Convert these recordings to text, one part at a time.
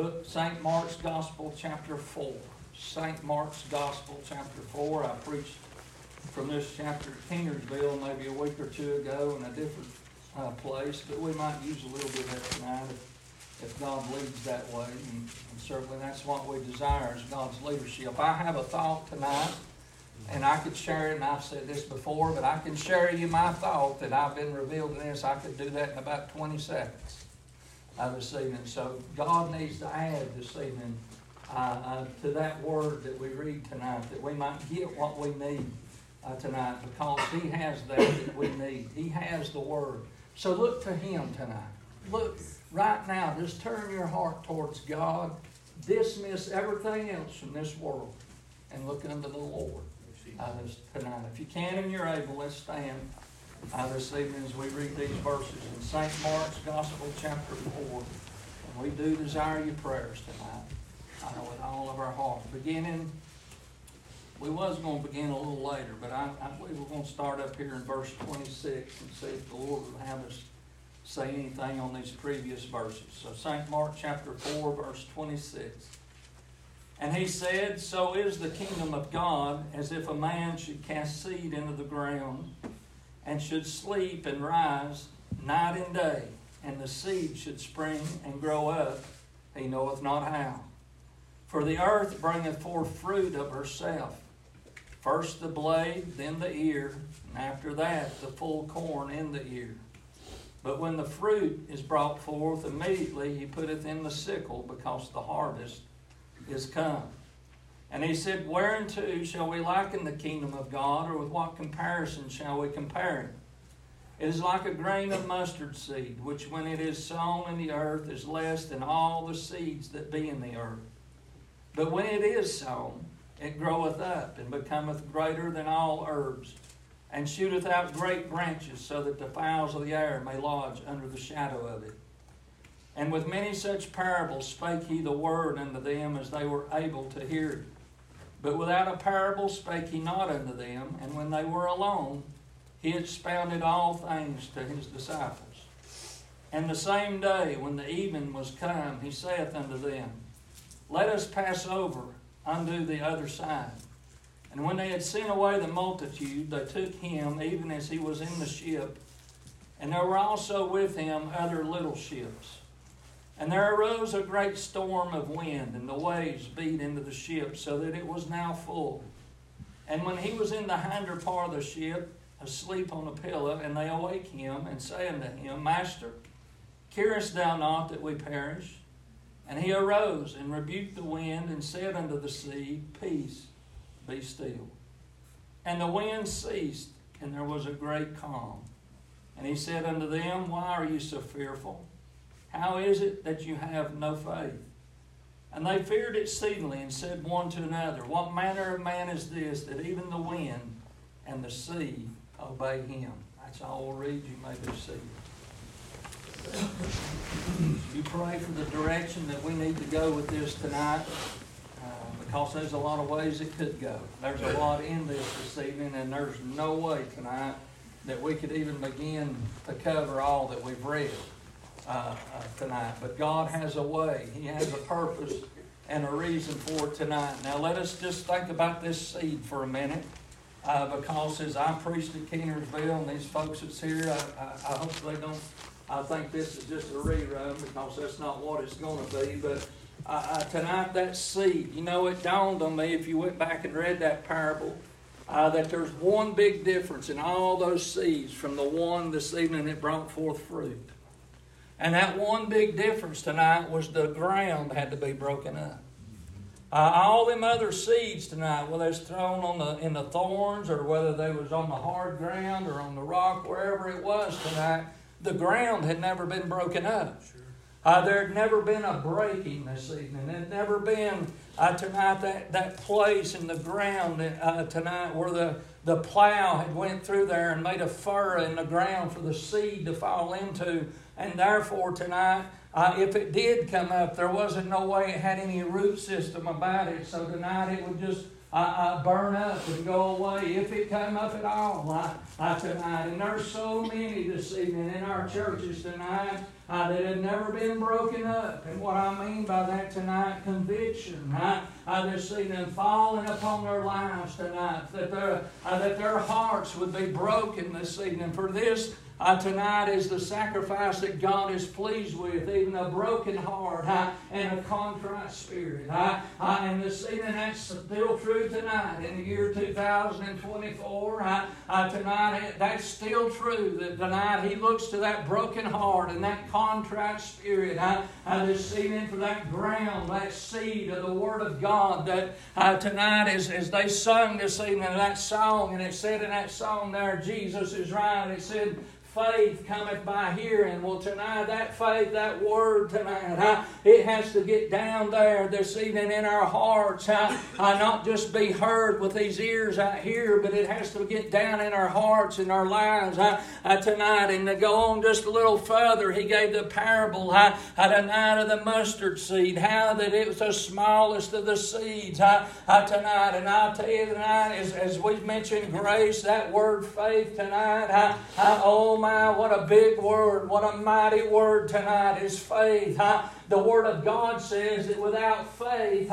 book, St. Mark's Gospel, chapter 4. St. Mark's Gospel, chapter 4. I preached from this chapter at Kingersville maybe a week or two ago in a different uh, place, but we might use a little bit of that tonight if, if God leads that way. And, and certainly that's what we desire is God's leadership. I have a thought tonight, and I could share it, and I've said this before, but I can share you my thought that I've been revealed in this. I could do that in about 20 seconds uh, this evening. So God needs to add this evening uh, uh, to that word that we read tonight, that we might get what we need uh, tonight, because He has that that we need. He has the word. So look to Him tonight. Look right now. Just turn your heart towards God. Dismiss everything else from this world and look unto the Lord uh, tonight. If you can and you're able, let's stand uh, this evening as we read these verses in St. Mark's Gospel, chapter 4. And we do desire your prayers tonight uh, with all of our hearts. Beginning, we was going to begin a little later, but I, I believe we're going to start up here in verse 26 and see if the Lord will have us say anything on these previous verses. So St. Mark chapter 4, verse 26. And he said, So is the kingdom of God as if a man should cast seed into the ground and should sleep and rise night and day, and the seed should spring and grow up, he knoweth not how. For the earth bringeth forth fruit of herself, first the blade, then the ear, and after that the full corn in the ear. But when the fruit is brought forth, immediately he putteth in the sickle, because the harvest is come. And he said, Whereunto shall we liken the kingdom of God, or with what comparison shall we compare it? It is like a grain of mustard seed, which when it is sown in the earth is less than all the seeds that be in the earth. But when it is sown, it groweth up, and becometh greater than all herbs, and shooteth out great branches, so that the fowls of the air may lodge under the shadow of it. And with many such parables spake he the word unto them as they were able to hear it. But without a parable spake he not unto them, and when they were alone, he expounded all things to his disciples. And the same day, when the even was come, he saith unto them, Let us pass over unto the other side. And when they had sent away the multitude, they took him even as he was in the ship. And there were also with him other little ships. And there arose a great storm of wind, and the waves beat into the ship, so that it was now full. And when he was in the hinder part of the ship, asleep on a pillow, and they awake him, and say unto him, Master, carest thou not that we perish? And he arose and rebuked the wind, and said unto the sea, Peace, be still. And the wind ceased, and there was a great calm. And he said unto them, Why are you so fearful? How is it that you have no faith? And they feared exceedingly and said one to another, What manner of man is this that even the wind and the sea obey him? That's all we'll read. You may be seated. You pray for the direction that we need to go with this tonight uh, because there's a lot of ways it could go. There's a lot in this this evening, and there's no way tonight that we could even begin to cover all that we've read uh, uh, tonight. But God has a way, He has a purpose and a reason for tonight. Now, let us just think about this seed for a minute. Uh, because as I preached at Kingersville and these folks that's here, I, I, I hope they don't. I think this is just a rerun because that's not what it's going to be. But uh, uh, tonight, that seed, you know, it dawned on me if you went back and read that parable. Uh, that there's one big difference in all those seeds from the one this evening that brought forth fruit. And that one big difference tonight was the ground had to be broken up. Uh, all them other seeds tonight, whether it's thrown on the in the thorns or whether they was on the hard ground or on the rock, wherever it was tonight, the ground had never been broken up. Uh, there had never been a breaking this evening. There had never been uh, tonight that, that place in the ground uh, tonight where the, the plow had went through there and made a furrow in the ground for the seed to fall into. And therefore tonight, uh, if it did come up, there wasn't no way it had any root system about it. So tonight it would just uh, uh, burn up and go away if it came up at all uh, tonight. And there's so many this evening in our churches tonight uh, that had never been broken up. And what I mean by that tonight, conviction. i just see them falling upon their lives tonight, that their, uh, that their hearts would be broken this evening. For this uh, tonight is the sacrifice that God is pleased with, even a broken heart uh, and a contrite spirit. Uh, uh and this evening, that's still true tonight in the year 2024. Uh, uh, tonight, that's still true that tonight He looks to that broken heart and that contrite spirit. Uh, this evening, for that ground, that seed of the Word of God, that tonight, as, as they sung this evening that song, and it said in that song there, Jesus is right, it said, Faith cometh by hearing. Well, tonight, that faith, that word tonight, it has to get down there this evening in our hearts. Huh, uh, not just be heard with these ears out here, but it has to get down in our hearts and our lives uh, tonight. And to go on just a little further, he gave the parable huh, tonight of the mustard seed, how that it was the smallest of the seeds huh, uh, tonight. And I'll tell you tonight, as, as we've mentioned grace, that word faith tonight, huh, uh, oh my, what a big word, what a mighty word tonight is faith. Huh? The Word of God says that without faith,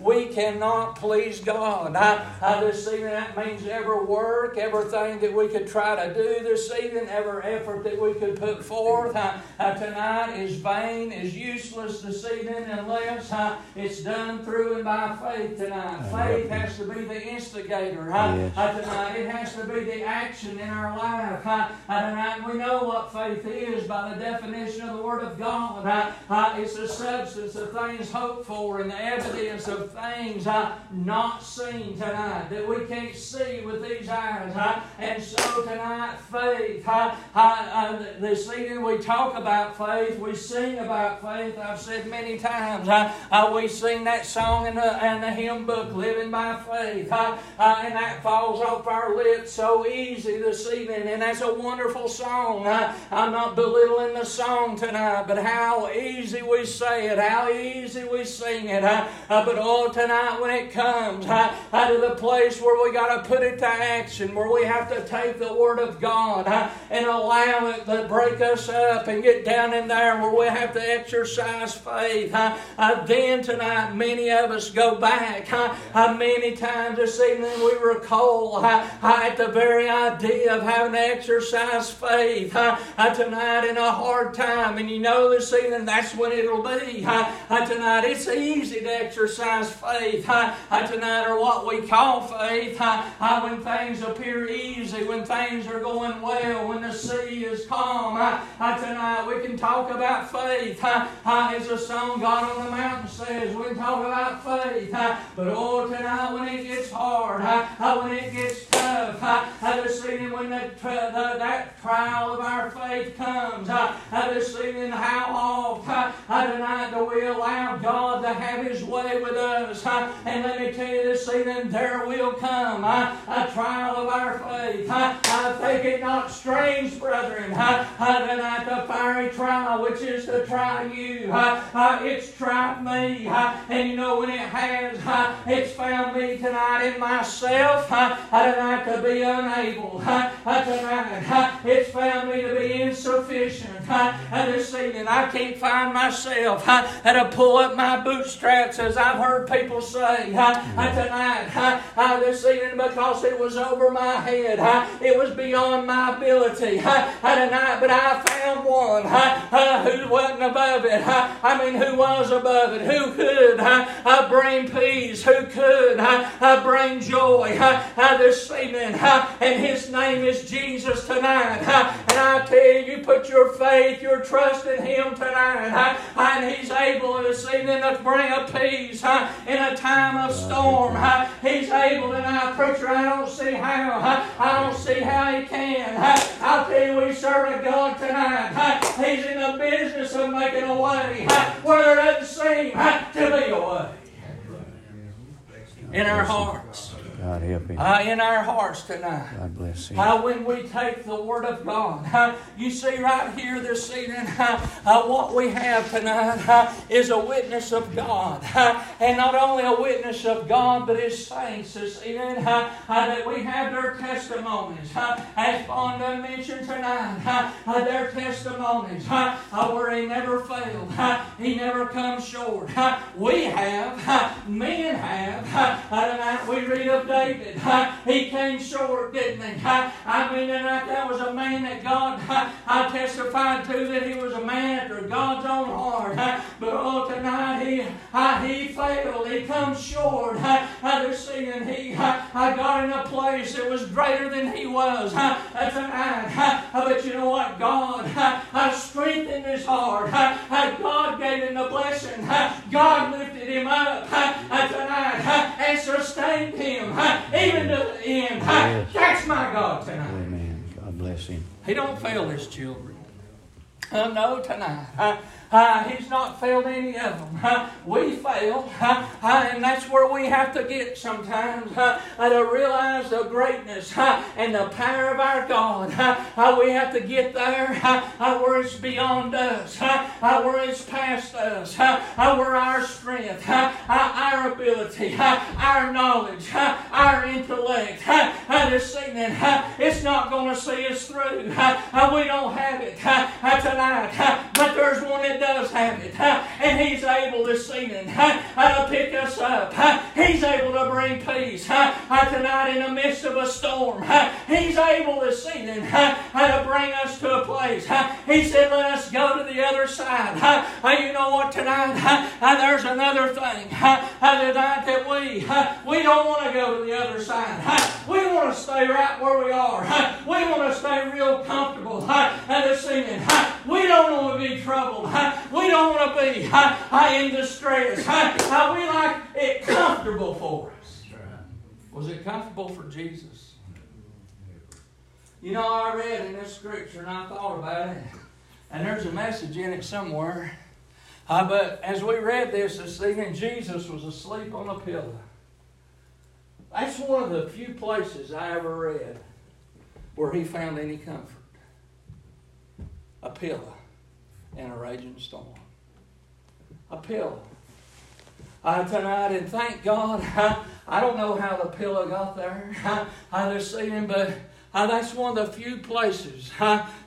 we cannot please God. Uh, uh, this evening, that means every work, everything that we could try to do this evening, every effort that we could put forth tonight is vain, is useless this evening unless it's done through and by faith tonight. Faith has to be the instigator tonight. It has to be the action in our life. tonight, we know what faith is by the definition of the Word of God. it's the substance of things hoped for and the evidence of things uh, not seen tonight that we can't see with these eyes. Uh, and so tonight, faith. Uh, uh, this evening we talk about faith, we sing about faith. I've said many times, uh, we sing that song in the, in the hymn book, Living by Faith. Uh, and that falls off our lips so easy this evening. And that's a wonderful song. I'm not belittling the song tonight, but how easy we say it, how easy we sing it. Uh, uh, but oh, tonight when it comes uh, uh, to the place where we got to put it to action, where we have to take the Word of God uh, and allow it to break us up and get down in there where we have to exercise faith, uh, uh, then tonight many of us go back. Uh, uh, many times this evening we recall uh, uh, at the very idea of having to exercise faith uh, uh, tonight in a hard time. And you know this evening that's when it'll be uh, uh, tonight. It's easy to exercise faith uh, tonight, or what we call faith, when things appear easy, when things are going well, when the sea is calm. tonight we can talk about faith. as the song God on the Mountain says, we can talk about faith. but oh, tonight when it gets hard, when it gets tough, this evening when that, the, that trial of our faith comes, this evening how oft tonight do we allow God to have His way with us? And let me tell you this evening, there will come a trial of our faith. I think it not strange, brethren, tonight the fiery trial which is to try you. It's tried me. And you know when it has, it's found me tonight in myself. Tonight to be unable. Tonight it's found me to be insufficient. This evening I can't find myself myself uh, to pull up my bootstraps, as I've heard people say uh, tonight, uh, this evening, because it was over my head. It was beyond my ability tonight, but I found one who wasn't above it. I mean, who was above it? Who could bring peace? Who could bring joy this evening? And his name is Jesus tonight. And I tell you, you put your faith, your trust in him tonight. And He's able this evening to bring a peace in a time of storm. He's able tonight, preacher. I don't see how. I don't see how He can. I'll tell you, we serve a God tonight. He's in the business of making a way where there doesn't seem to be a way. In our hearts. God help him. uh, in our hearts tonight. God bless him. Uh, when we take the Word of God, uh, you see right here this evening, what we have tonight is a witness of God. And not only a witness of God, but His saints this evening, that we have their testimonies. As Fonda mentioned tonight, their testimonies where He never failed, He never comes short. We have, men have, tonight we read of David. He came short, didn't he? I mean, tonight that was a man that God, I testified to that he was a man after God's own heart. But oh, tonight he, he failed. He comes short. This evening he, I got in a place that was greater than he was. Tonight, but you know what? God strengthened his heart. God gave him the blessing. God lifted him up tonight and sustained him uh, even to the end. Uh, Yes. That's my God tonight. Amen. God bless him. He don't fail his children. Uh, no, tonight. Uh, uh, he's not failed any of them. Uh, we fail, uh, and that's where we have to get sometimes uh, to realize the greatness and the power of our God. Uh, we have to get there uh, where it's beyond us, where it's past us, where our strength, our ability, our knowledge, our intellect, uh, this evening, it's not going to see us through. We don't have it tonight, but there's one that does have it, and He's able this evening to pick us up. He's able to bring peace tonight in the midst of a storm. He's able this evening to bring us to a place. He said, Let us go to the other side. You know what, tonight, uh, there's another thing uh, tonight that we, we don't want to go to the other side. We want to stay right where we are. We want to stay real comfortable this evening. We don't want to be troubled. We don't want to be in distress. We like it comfortable for us. Was it comfortable for Jesus? You know, I read in this scripture and I thought about it, and there's a message in it somewhere. Uh, but as we read this this evening, Jesus was asleep on a pillow. That's one of the few places I ever read where he found any comfort. A pillow in a raging storm. A pillow. Uh, tonight, and thank God, I, I don't know how the pillow got there uh, this him, but that's one of the few places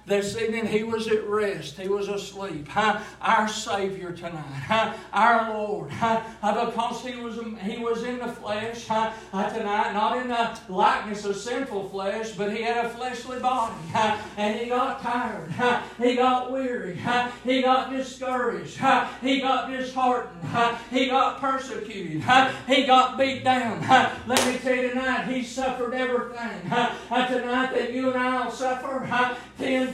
this evening he was at rest. He was asleep. Uh, our Savior tonight, uh, our Lord, uh, uh, because he was he was in the flesh uh, uh, tonight, not in the likeness of sinful flesh, but he had a fleshly body, uh, and he got tired. Uh, he got weary. Uh, he got discouraged. Uh, he got disheartened. Uh, he got persecuted. Uh, he got beat down. Uh, let me tell you tonight, he suffered everything. Uh, uh, tonight that you and I will suffer. Uh,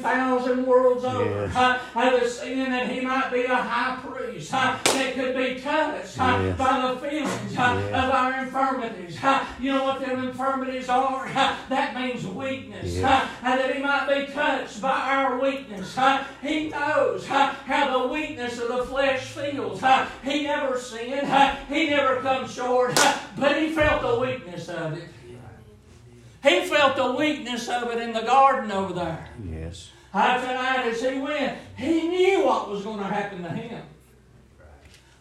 10,000 worlds over. Yes. Uh, I was saying that he might be a high priest uh, that could be touched uh, Yes. by the feelings uh, Yes. of our infirmities. Uh, you know what them infirmities are? Uh, that means weakness. Uh, and that he might be touched by our weakness. Uh, he knows uh, how the weakness of the flesh feels. Uh, he never sinned. Uh, he never comes short. Uh, but he felt the weakness of it. He felt the weakness of it in the garden over there. Yes. Uh, tonight as he went, he knew what was going to happen to him.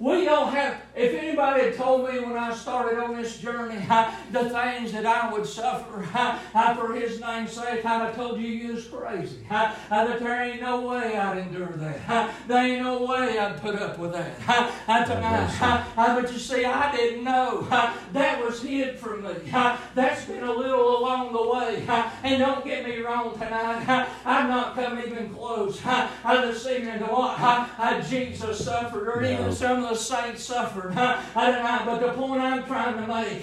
We don't have, if anybody had told me when I started on this journey uh, the things that I would suffer uh, uh, for His name's sake, I'd have told you you was crazy. Uh, that there ain't no way I'd endure that. There ain't no way I'd put up with that. Tonight, but you see, I didn't know. That was hid from me. That's been a little along the way. And don't get me wrong tonight. I've not come even close uh, uh, this evening to what uh, Jesus suffered or even No. some the saints suffered. I know, but the point I'm trying to make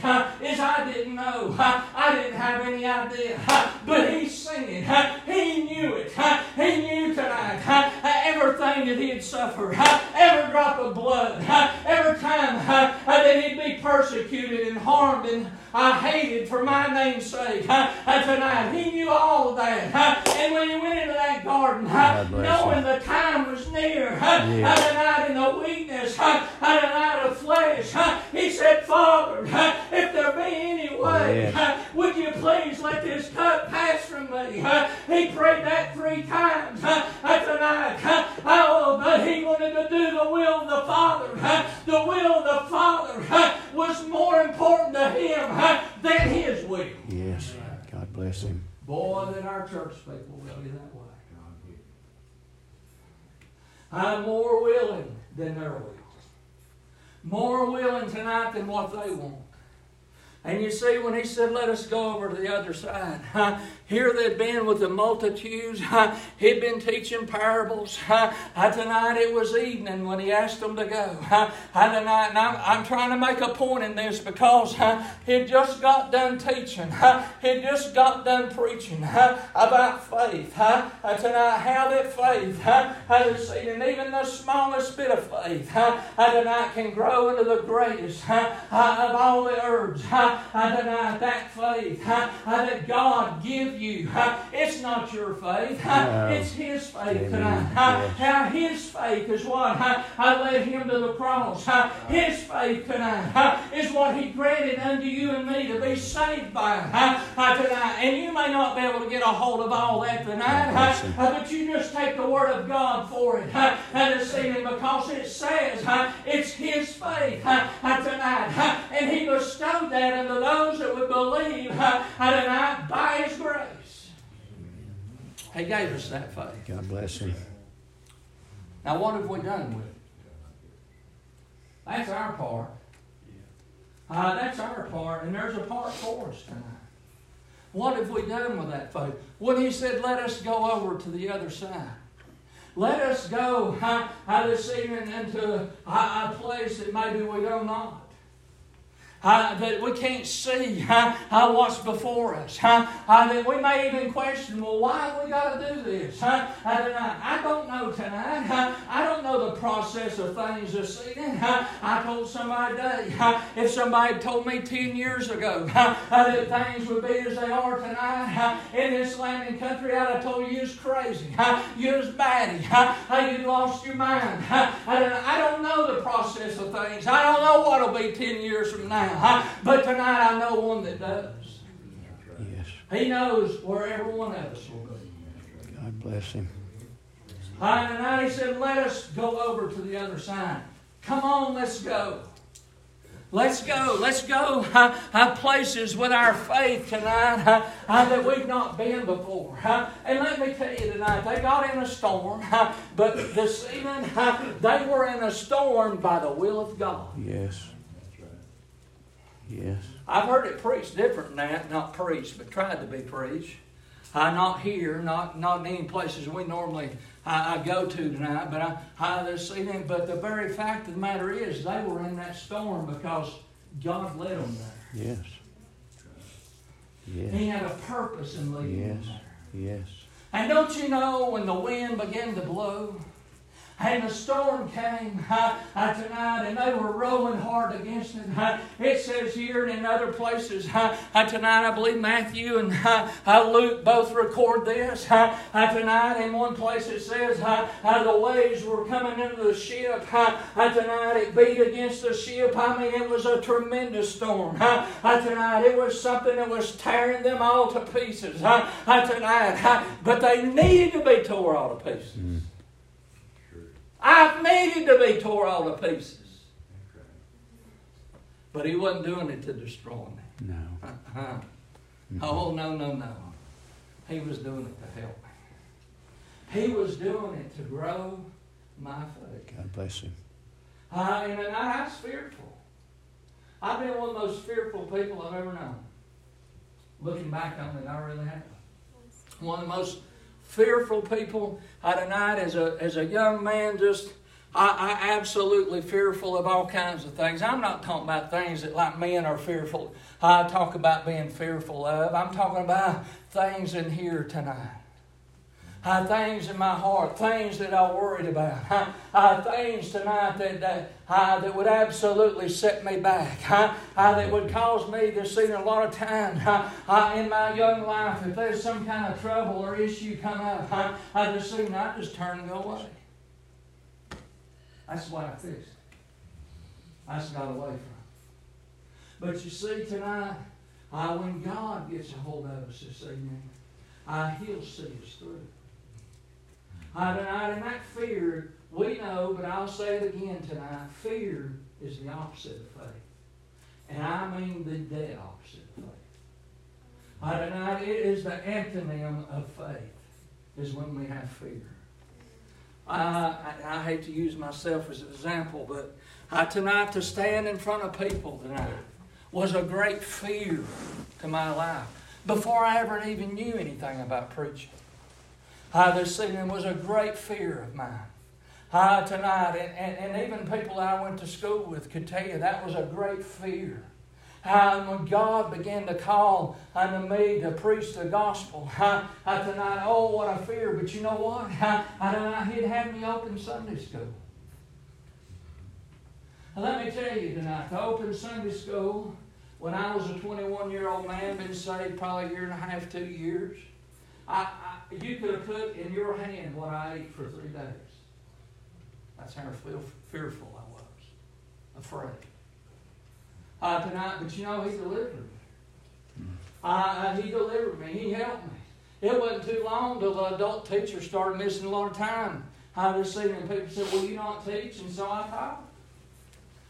is I didn't know. I didn't have any idea. But He's singing. he knew it. He knew tonight everything that he had suffered every drop of blood, uh, every time uh, uh, that He'd be persecuted and harmed and uh, hated for my name's sake. Uh, uh, tonight, He knew all of that. Uh, and when He went into that garden, uh, God bless knowing you. the time was near, uh, Yeah. uh, tonight in the weakness, uh, uh, tonight of flesh, uh, He said, Father, uh, if there be any way Yes. Would you please let this cup pass from me? He prayed that three times tonight. Oh, but he wanted to do the will of the Father. The will of the Father was more important to him than his will. Yes. God bless him. Boy, that our church people will be that way. I'm more willing than their will. More willing tonight than what they want. And you see, when he said, Let us go over to the other side, here they'd been with the multitudes. He'd been teaching parables. Tonight it was evening when he asked them to go. Tonight, and I'm, I'm trying to make a point in this because he'd just got done teaching. He'd just got done preaching about faith. Tonight, how that faith, and even the smallest bit of faith, tonight can grow into the greatest uh, of all the herbs. Tonight, that faith that God gives you. It's not your faith. No. It's His faith tonight. Yes. His faith is what I led Him to the cross. His faith tonight is what He granted unto you and me to be saved by tonight. And you may not be able to get a hold of all that tonight, but you just take the Word of God for it and to see it because it says it's His faith tonight. And He bestowed that unto those that would believe tonight by His grace. He gave us that faith. God bless him. Now, what have we done with it? That's our part. Uh, that's our part, and there's a part for us tonight. What have we done with that faith? When he said, Let us go over to the other side. Let us go uh, uh, this evening into a, a place that maybe we do not. Uh, that we can't see uh, uh, what's before us. Uh, uh, that we may even question, well, why have we got to do this? Uh, uh, tonight? I don't know tonight. Uh, I don't know the process of things this evening. Uh, I told somebody today, if somebody told me 10 years ago that things would be as they are tonight in this land and country, I'd have told you was crazy. Uh, you was batty. You'd lost your mind. I don't- know the process of things. I don't know what will be 10 years from now. But tonight I know one that does. Yes. He knows where every one of us will be. God bless him. He said, Let us go over to the other side. Come on, let's go. Let's go. Let's go uh, uh, places with our faith tonight that we've not been before. And let me tell you tonight, they got in a storm, but this evening they were in a storm by the will of God. Yes. Yes. I've heard it preached different than that, not preached, but tried to be preached. Uh, not here, not not in any places we normally uh, I go to tonight, but I, I this evening. But the very fact of the matter is, they were in that storm because God led them there. Yes. Yes. He had a purpose in leading them there. Yes. And don't you know when the wind began to blow? And the storm came uh, uh, tonight, and they were rolling hard against it. Uh, it says here and in other places uh, tonight, I believe Matthew and uh, Luke both record this. Uh, tonight, in one place it says the waves were coming into the ship. Tonight, it beat against the ship. I mean, it was a tremendous storm. Tonight, it was something that was tearing them all to pieces. Tonight, but they needed to be tore all to pieces. Mm. I've needed to be tore all to pieces. But he wasn't doing it to destroy me. No. Uh-huh. Oh, no, no, no. He was doing it to help me. He was doing it to grow my faith. God bless him. Uh, and then I was fearful. I've been one of the most fearful people I've ever known. Looking back on it, I really have. One of the most fearful people I tonight as a as a young man just I, I absolutely fearful of all kinds of things. I'm not talking about things that like men are fearful. I talk about being fearful of. I'm talking about things in here tonight. Uh, things in my heart, things that I'm worried about, uh, uh, things tonight that that, uh, that would absolutely set me back, uh, uh, that would cause me to see a lot of time uh, uh, in my young life. If there's some kind of trouble or issue come up, uh, I just see I just turn and go away. That's what I fixed. I just got away from. But you see tonight, Uh, when God gets a hold of us this evening, uh, He'll see us through. Tonight, and that fear, we know, but I'll say it again tonight fear is the opposite of faith. And I mean the dead opposite of faith. Uh, tonight, it is the antonym of faith, is when we have fear. Uh, I, I hate to use myself as an example, but uh, tonight to stand in front of people tonight was a great fear to my life before I ever even knew anything about preaching. Uh, this evening was a great fear of mine. Uh, tonight, and, and, and even people I went to school with could tell you that was a great fear. Uh, when God began to call unto me to preach the gospel uh, uh, tonight, oh, what a fear. But you know what? Uh, tonight, He'd had me open Sunday school. Let me tell you tonight, to open Sunday school, when I was a 21 year old man, been saved probably a year and a half, two years, I, I, you could have put in your hand what I ate for three days. That's how fearful I was, afraid. Uh, tonight, but you know, He delivered me. Uh, he delivered me. He helped me. It wasn't too long till the adult teacher started missing a lot of time. I was seeing people said, "Well, you not teach?" And so I taught.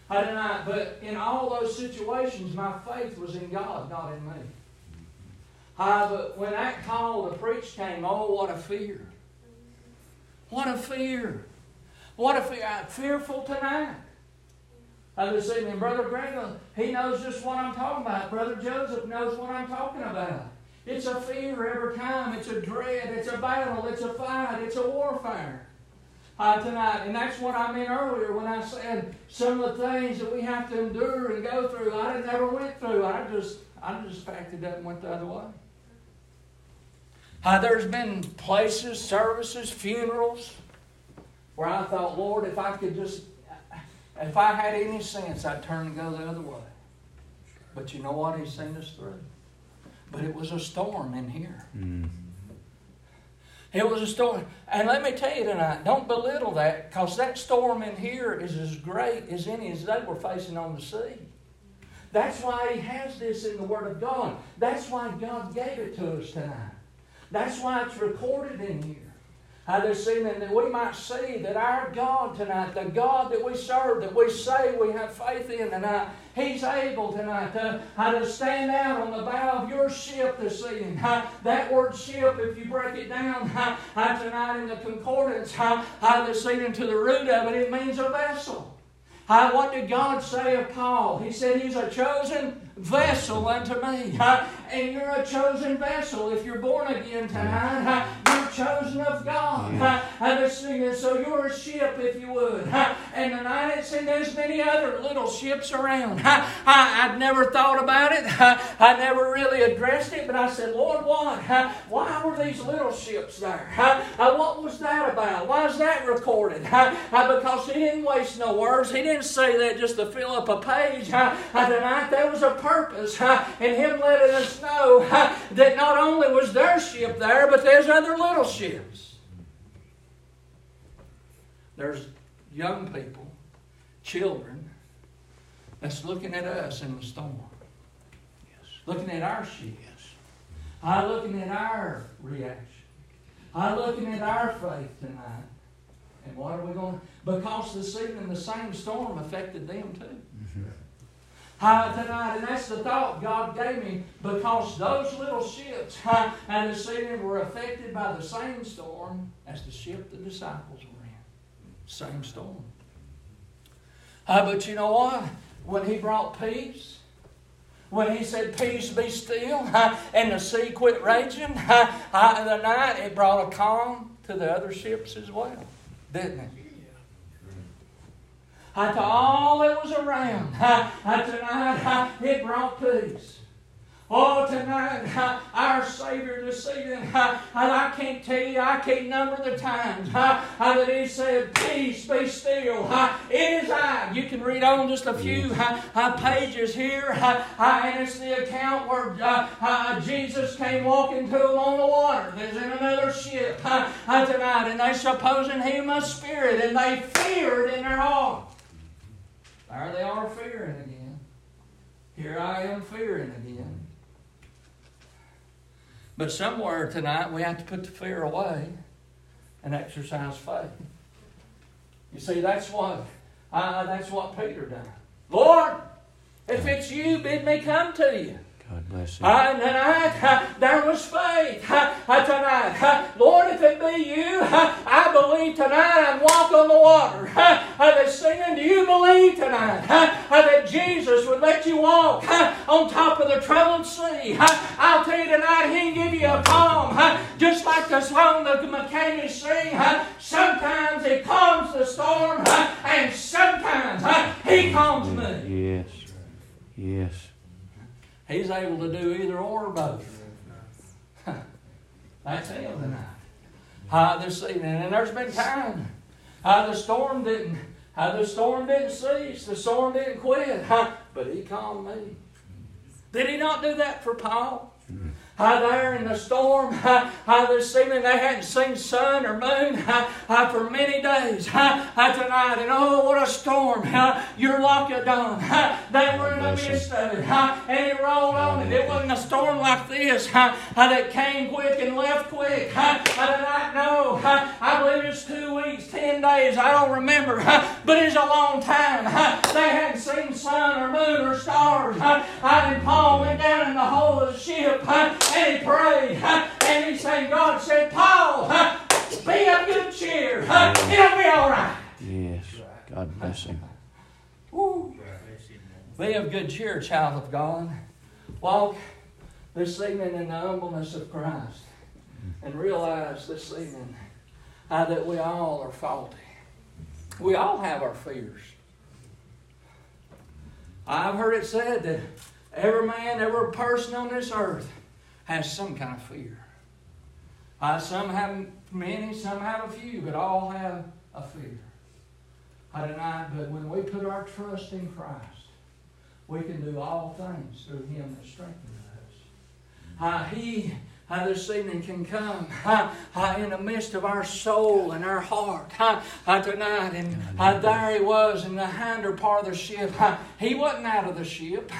I not. But in all those situations, my faith was in God, not in me. Uh, but when that call to preach came, oh, what a fear. What a fear. What a fear. I'm fearful tonight. I was saying, Brother Greg, he knows just what I'm talking about. Brother Joseph knows what I'm talking about. It's a fear every time. It's a dread. It's a battle. It's a fight. It's a warfare uh, tonight. And that's what I meant earlier when I said some of the things that we have to endure and go through. I never went through. I just I just packed it up and went the other way. Uh, there's been places, services, funerals where I thought, Lord, if I could just, if I had any sense, I'd turn and go the other way. But you know what? He's seen us through. But it was a storm in here. Mm. It was a storm. And let me tell you tonight, don't belittle that because that storm in here is as great as any as they were facing on the sea. That's why He has this in the Word of God. That's why God gave it to us tonight. That's why it's recorded in here. How they're seeing that we might see that our God tonight, the God that we serve, that we say we have faith in tonight, He's able tonight to, how to stand out on the bow of your ship this evening. How, that word ship, if you break it down how tonight in the concordance, how, how this evening to the root of it, it means a vessel. What did God say of Paul? He said he's a chosen vessel unto me. And you're a chosen vessel. If you're born again tonight, chosen of God. And so you're a ship, if you would. And tonight it's and there's many other little ships around. I, would never thought about it. I never really addressed it, but I said, Lord, what? Why were these little ships there? Uh, what was that about? Why is that recorded? Uh, because he didn't waste no words. He didn't say that just to fill up a page. Uh, tonight there was a purpose in Him letting us know that not only was their ship there, but there's other little ships. There's young people, children, that's looking at us in the storm. Yes. Looking at our ship. Yes. I looking at our reaction. I looking at our faith tonight. And what are we going to? Because this evening the same storm affected them too. Mm-hmm tonight, and that's the thought God gave me because those little ships and the sea were affected by the same storm as the ship the disciples were in. Same storm. Uh, but you know what? When He brought peace, when He said, Peace be still, and the sea quit raging, the night it brought a calm to the other ships as well, didn't it? To all that was around. Tonight, it brought peace. Oh, tonight, our Savior this evening, and I can't tell you, I can't number the times that He said, Peace, be still. It is I. You can read on just a few pages here, and it's the account where uh, Jesus came walking to them on the water. There's in another ship tonight, and they supposing Him a spirit, and they feared in their heart. There they are fearing again. Here I am fearing again. But somewhere tonight we have to put the fear away and exercise faith. You see, that's what uh, that's what Peter done. Lord, if it's you, bid me come to you. God bless him. Uh, tonight, uh, there was faith. Uh, tonight, Lord, if it be you, I believe tonight and walk on the water. They're singing, do you believe tonight that Jesus would let you walk on top of the troubled sea? I'll tell you tonight, He can give you a calm. Just like the song the mechanics sing, sometimes He calms the storm, and sometimes He calms me. Yes. Yes. He's able to do either or both. That's him tonight. Uh, this evening, and there's been time. Uh, the storm didn't. Uh, the storm didn't cease. The storm didn't quit. But he calmed me. Did he not do that for Paul? Uh, there in the storm, uh, uh, this evening they hadn't seen sun or moon uh, uh, for many days uh, uh, tonight. And oh, what a storm! Uh, you're locked down. Uh, they were in the midst of it, uh, and it rolled on. And it wasn't a storm like this uh, uh, that came quick and left quick. Hi, I uh, tonight, no, uh, I believe it's two weeks, ten days. I don't remember, uh, but it's a long time. Uh, they hadn't seen sun or moon or stars. Uh, uh, and Paul went down in the hold of the ship. Uh, and he prayed. And he said, God said, Paul, be of good cheer. It'll be all right. Yes. God bless him. Woo. Be of good cheer, child of God. Walk this evening in the humbleness of Christ. And realize this evening uh, that we all are faulty. We all have our fears. I've heard it said that every man, every person on this earth has some kind of fear. Uh, some have many, some have a few, but all have a fear. I deny, but when we put our trust in Christ, we can do all things through Him that strengthens us. Uh, he uh, this evening can come uh, uh, in the midst of our soul and our heart tonight. And there he was in the hinder part of the ship. He wasn't out of the ship.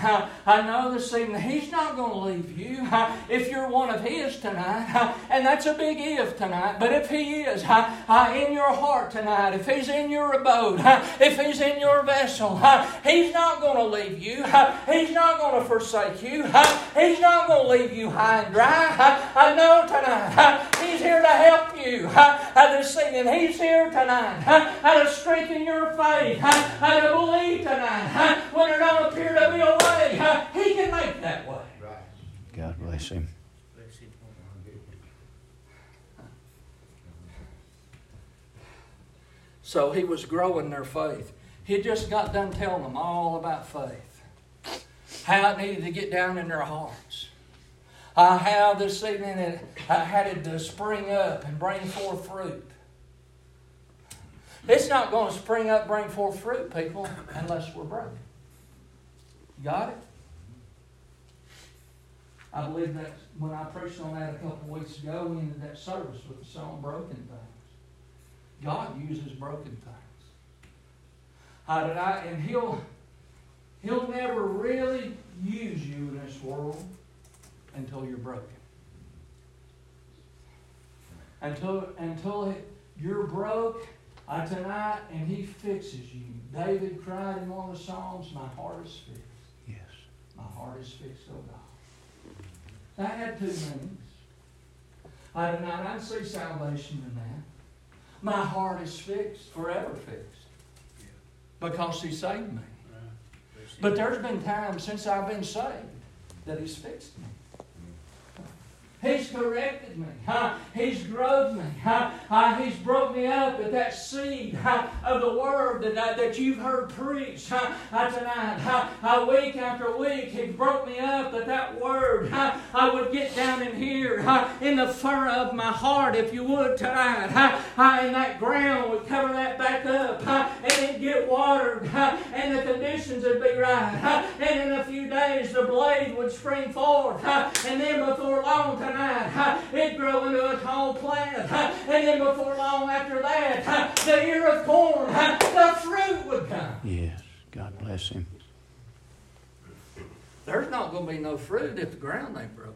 I know this evening he's not going to leave you if you're one of his tonight. And that's a big if tonight. But if he is in your heart tonight, if he's in your abode, if he's in your vessel, he's not going to leave you. He's not going to forsake you. He's not going to leave you high and dry. I know tonight He's here to help you this evening. He's here tonight to strengthen your faith, to believe tonight when there don't appear to be a way. He can make that way. God bless him. So he was growing their faith. He just got done telling them all about faith, how it needed to get down in their hearts. Uh, how this evening it uh, had it to spring up and bring forth fruit. It's not going to spring up, bring forth fruit, people, unless we're broken. Got it? I believe that when I preached on that a couple weeks ago, we ended that service with the song Broken Things. God uses broken things. Uh, and, I, and he'll, he'll never really use you in this world until you're broken. Until, until you're broke uh, tonight and he fixes you. David cried in one of the Psalms, My heart is fixed. Yes. My heart is fixed, oh God. That had two meanings. I did not I see salvation in that. My heart is fixed, forever fixed. Because he saved me. But there's been times since I've been saved that he's fixed me. He's corrected me. Huh? He's growed me. Huh? Uh, he's brought me up at that seed huh, of the word that, uh, that you've heard preached huh, uh, tonight. Huh? Uh, week after week, He brought me up that that word huh, I would get down in here huh, in the fur of my heart, if you would, tonight. Huh? Uh, and that ground would cover that back up. Huh? And it'd get watered. Huh? And the conditions would be right. Huh? And in a few days, the blade would spring forth. Huh? And then before long tonight, huh, it'd grow into a tall plant. And then before long after that, the ear of corn, the fruit would come. Yes. God bless him. There's not going to be no fruit if the ground ain't broken.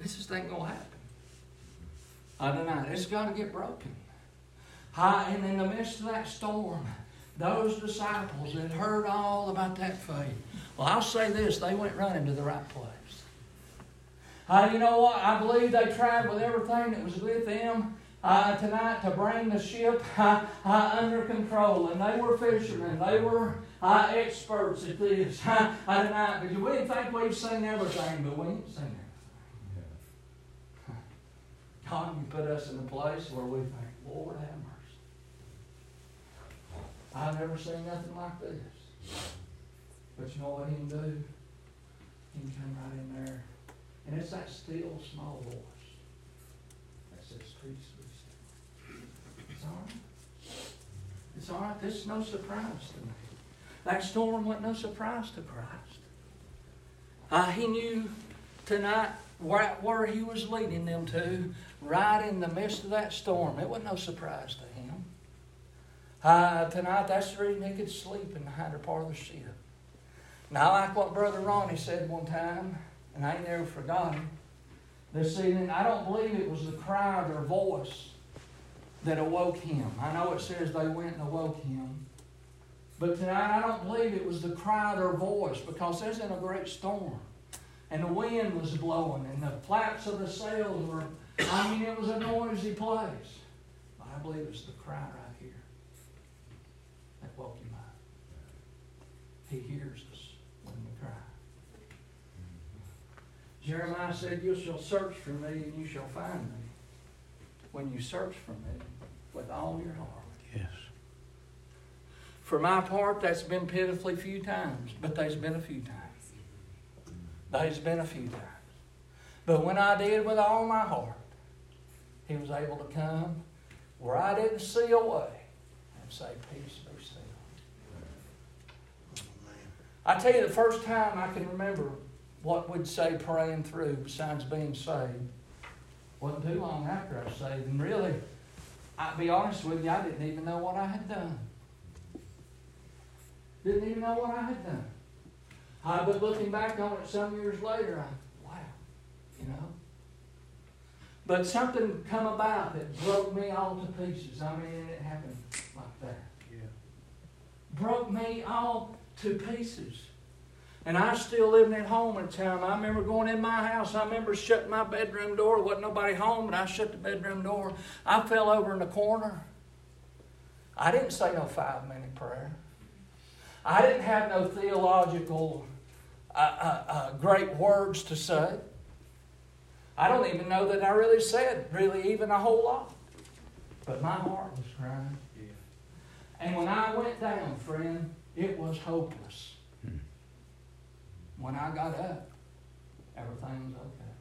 This just ain't gonna happen. I don't know. It's got to get broken. Hi, and in the midst of that storm, those disciples that heard all about that faith, well, I'll say this: they went running to the right place. Uh, you know what? I believe they tried with everything that was with them uh, tonight to bring the ship uh, uh under control. And they were fishermen. They were uh, experts at this uh, tonight. But we didn't think we'd seen everything, but we ain't seen everything. God, you put us in a place where we think, Lord, have mercy. I've never seen nothing like this. But you know what he can do? He can come right in there. And it's that still small voice that says, Peace be still. It's all right. It's all right. This is no surprise to me. That storm wasn't no surprise to Christ. Uh, he knew tonight where, where he was leading them to right in the midst of that storm. It wasn't no surprise to him. Uh, tonight, that's the reason he could sleep in the hinder part of the ship. Now, like what Brother Ronnie said one time, and I ain't never forgotten this evening. I don't believe it was the cry of their voice that awoke him. I know it says they went and awoke him. But tonight, I don't believe it was the cry of their voice because there's in a great storm. And the wind was blowing, and the flaps of the sails were I mean, it was a noisy place. But I believe it's the cry right here that woke him up. He hears us when we cry. Jeremiah said, You shall search for me and you shall find me when you search for me with all your heart. Yes. For my part, that's been pitifully few times, but there's been a few times. There's been a few times. But when I did with all my heart, he was able to come where I didn't see a way and say, Peace be still. I tell you, the first time I can remember what we'd say praying through, besides being saved, wasn't too long after I was saved. And really, I'll be honest with you, I didn't even know what I had done. Didn't even know what I had done. Uh, but looking back on it some years later, I, wow, you know. But something come about that broke me all to pieces. I mean, it happened like that. Yeah. Broke me all to pieces. And I was still living at home at the time. I remember going in my house. I remember shutting my bedroom door. There wasn't nobody home, but I shut the bedroom door. I fell over in the corner. I didn't say no five minute prayer. I didn't have no theological uh, uh, uh, great words to say. I don't even know that I really said really even a whole lot. But my heart was crying. Yeah. And when I went down, friend, it was hopeless. When I got up, everything was okay.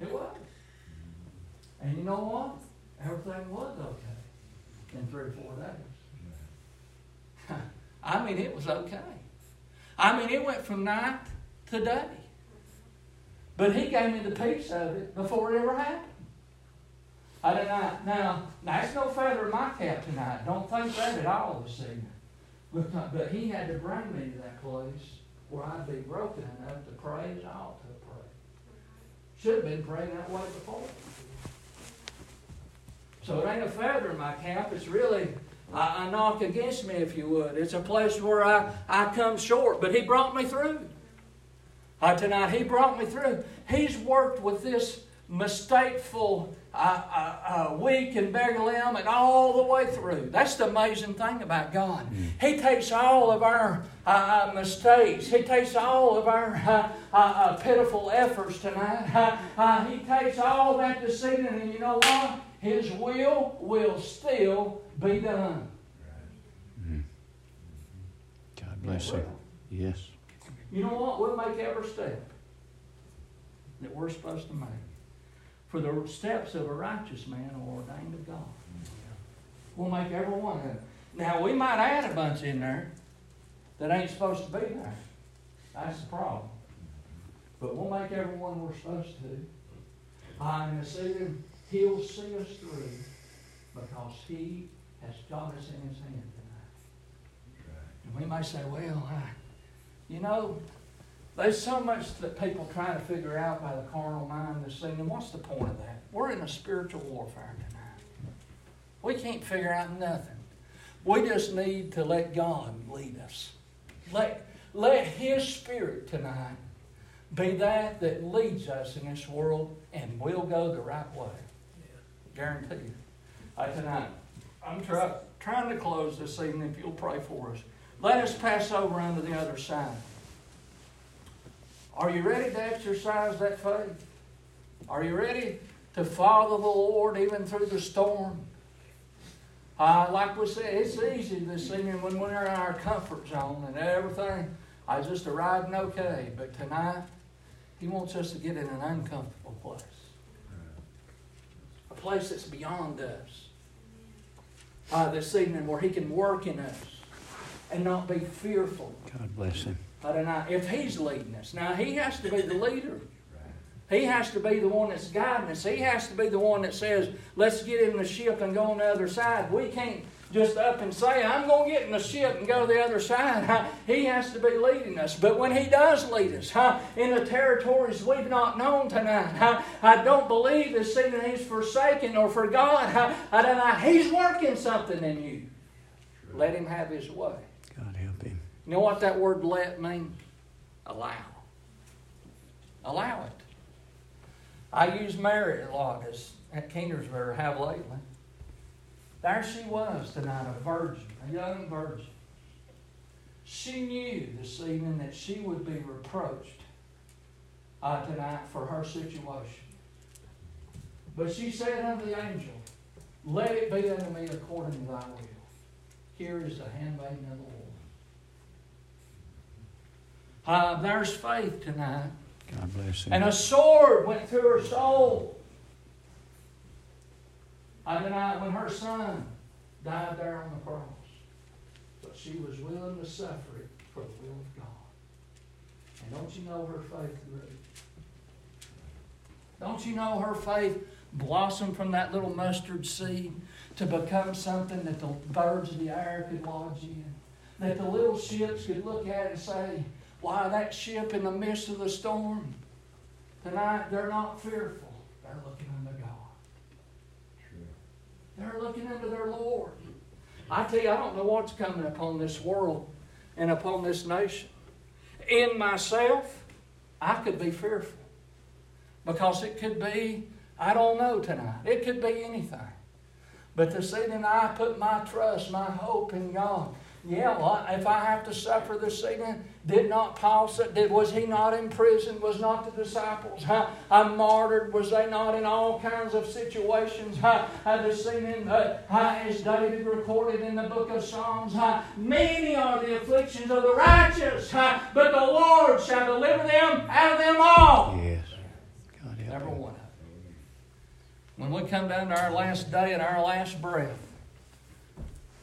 It was. Mm-hmm. And you know what? Everything was okay in three or four days. I mean, it was okay. I mean, it went from night to day. But he gave me the peace of it before it ever happened. I did not. Now, that's no feather in my cap tonight. Don't think that at all this evening. But, but he had to bring me to that place where I'd be broken enough to pray as I ought to pray. Should have been praying that way before. So it ain't a feather in my cap. It's really a, knock against me, if you would. It's a place where I, I come short. But he brought me through. Uh, tonight, he brought me through. He's worked with this mistakeful uh, uh, uh, week in Beggalim and all the way through. That's the amazing thing about God. Mm. He takes all of our uh, uh mistakes, He takes all of our uh, uh, pitiful efforts tonight. he takes all that deceiving, and you know what? His will will still be done. Mm. God bless you. Yes. You know what? We'll make every step that we're supposed to make. For the steps of a righteous man are ordained of God. We'll make every one of them. Now, we might add a bunch in there that ain't supposed to be there. That's the problem. But we'll make every one we're supposed to. This evening, He'll see us through because He has got us in His hand tonight. And we might say, well, I, you know, There's so much that people try to figure out by the carnal mind this evening. What's the point of that? We're in a spiritual warfare tonight. We can't figure out nothing. We just need to let God lead us. Let, let His Spirit tonight be that that leads us in this world, and we'll go the right way. Guarantee you. Uh, tonight, I'm try, trying to close this evening, if you'll pray for us. Let us pass over onto the other side. Are you ready to exercise that faith? Are you ready to follow the Lord even through the storm? Uh, like we said, it's easy this evening when we're in our comfort zone and everything. I just riding okay, but tonight He wants us to get in an uncomfortable place, a place that's beyond us. Uh, this evening where He can work in us and not be fearful. God bless him. Know. If he's leading us, now he has to be the leader. He has to be the one that's guiding us. He has to be the one that says, let's get in the ship and go on the other side. We can't just up and say, I'm going to get in the ship and go to the other side. He has to be leading us. But when He does lead us in the territories we've not known tonight, I don't believe this evening He's forsaken or forgot. I. He's working something in you. Let Him have His way. God help him. You know what that word let means? Allow. Allow it. I use Mary a lot as at Kingersburg have lately. There she was tonight, a virgin, a young virgin. She knew this evening that she would be reproached uh, tonight for her situation. But she said unto the angel, Let it be unto me according to thy will. Here is the handmaiden of the Lord. Uh, there's faith tonight. God bless him. And a sword went through her soul. Tonight when her son died there on the cross. But she was willing to suffer it for the will of God. And don't you know her faith grew? Don't you know her faith blossomed from that little mustard seed to become something that the birds of the air could lodge in? That the little ships could look at and say, why, that ship in the midst of the storm, tonight they're not fearful. They're looking unto God. True. They're looking unto their Lord. I tell you, I don't know what's coming upon this world and upon this nation. In myself, I could be fearful. Because it could be, I don't know tonight. It could be anything. But this evening I put my trust, my hope in God. Yeah, well, if I have to suffer this evening, did not Paul say, did, was he not in prison? Was not the disciples huh, I'm martyred? Was they not in all kinds of situations? Huh, this evening, uh, as David recorded in the book of Psalms, huh, many are the afflictions of the righteous, huh, but the Lord shall deliver them out of them all. Yes. God help Every one of them. When we come down to our last day and our last breath,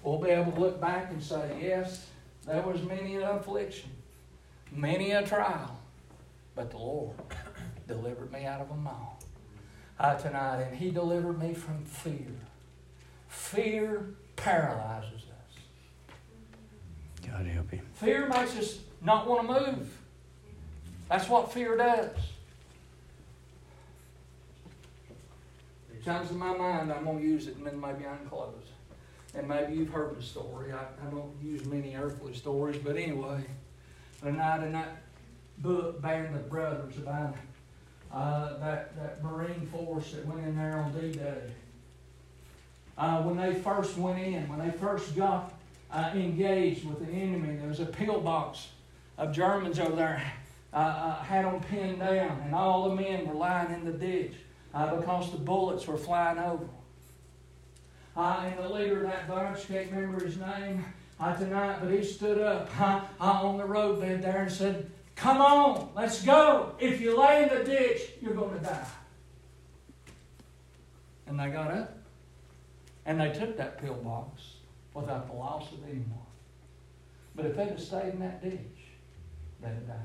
we'll be able to look back and say, yes, there was many an affliction, many a trial, but the Lord delivered me out of them all. Uh, tonight, and He delivered me from fear. Fear paralyzes us. God help you. Fear makes us not want to move. That's what fear does. It comes to my mind, I'm going to use it and then maybe I can close. And maybe you've heard the story. I, I don't use many earthly stories, but anyway, the night in that book, Band of Brothers, about uh, that, that Marine force that went in there on D-Day. Uh, when they first went in, when they first got uh, engaged with the enemy. There was a pillbox of Germans over there, uh, uh, had them pinned down, and all the men were lying in the ditch uh, because the bullets were flying over. Uh, and the leader of that bunch, can't remember his name uh, tonight, but he stood up uh, on the roadbed there and said, Come on, let's go. If you lay in the ditch, you're going to die. And they got up, and they took that pillbox without the loss of anyone. But if they'd have stayed in that ditch, they'd have died.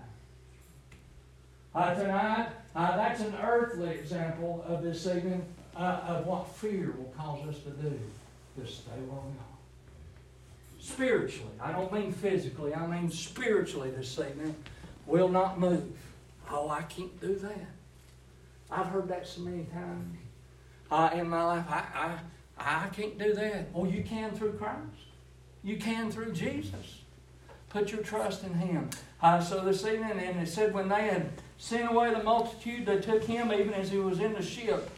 Uh, tonight, uh, that's an earthly example of this evening uh, of what fear will cause us to do. Just stay where we are. Spiritually, I don't mean physically, I mean spiritually this evening. will not move. Oh, I can't do that. I've heard that so many times uh, in my life. I, I, I can't do that. Well, you can through Christ. You can through Jesus. Put your trust in Him. Uh, so this evening, and it said when they had sent away the multitude, they took Him even as He was in the ship.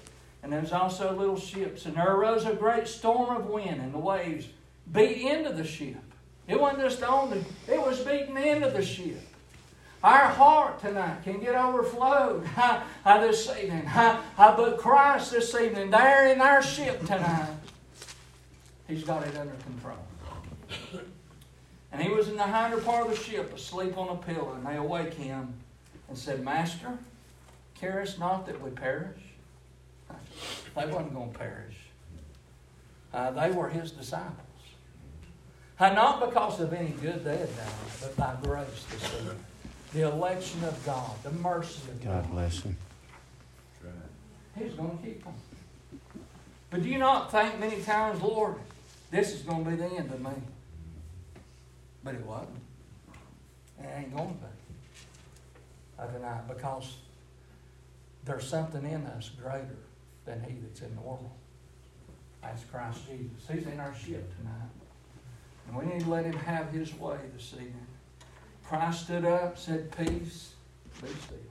And there was also little ships. And there arose a great storm of wind, and the waves beat into the ship. It wasn't just on the, it was beating into the ship. Our heart tonight can get overflowed uh, this evening. Uh, but Christ this evening, there in our ship tonight, He's got it under control. And he was in the hinder part of the ship, asleep on a pillow, and they awake him and said, Master, carest not that we perish? They wasn't going to perish. Uh, they were his disciples. Uh, not because of any good they had done, but by grace this evening. The election of God, the mercy of God. God bless him. He's going to keep them. But do you not think many times, Lord, this is going to be the end of me? But it wasn't. It ain't going to be. Uh, tonight because there's something in us greater than he that's in the world. That's Christ Jesus. He's in our ship tonight. And we need to let him have his way this evening. Christ stood up, said, Peace, be still.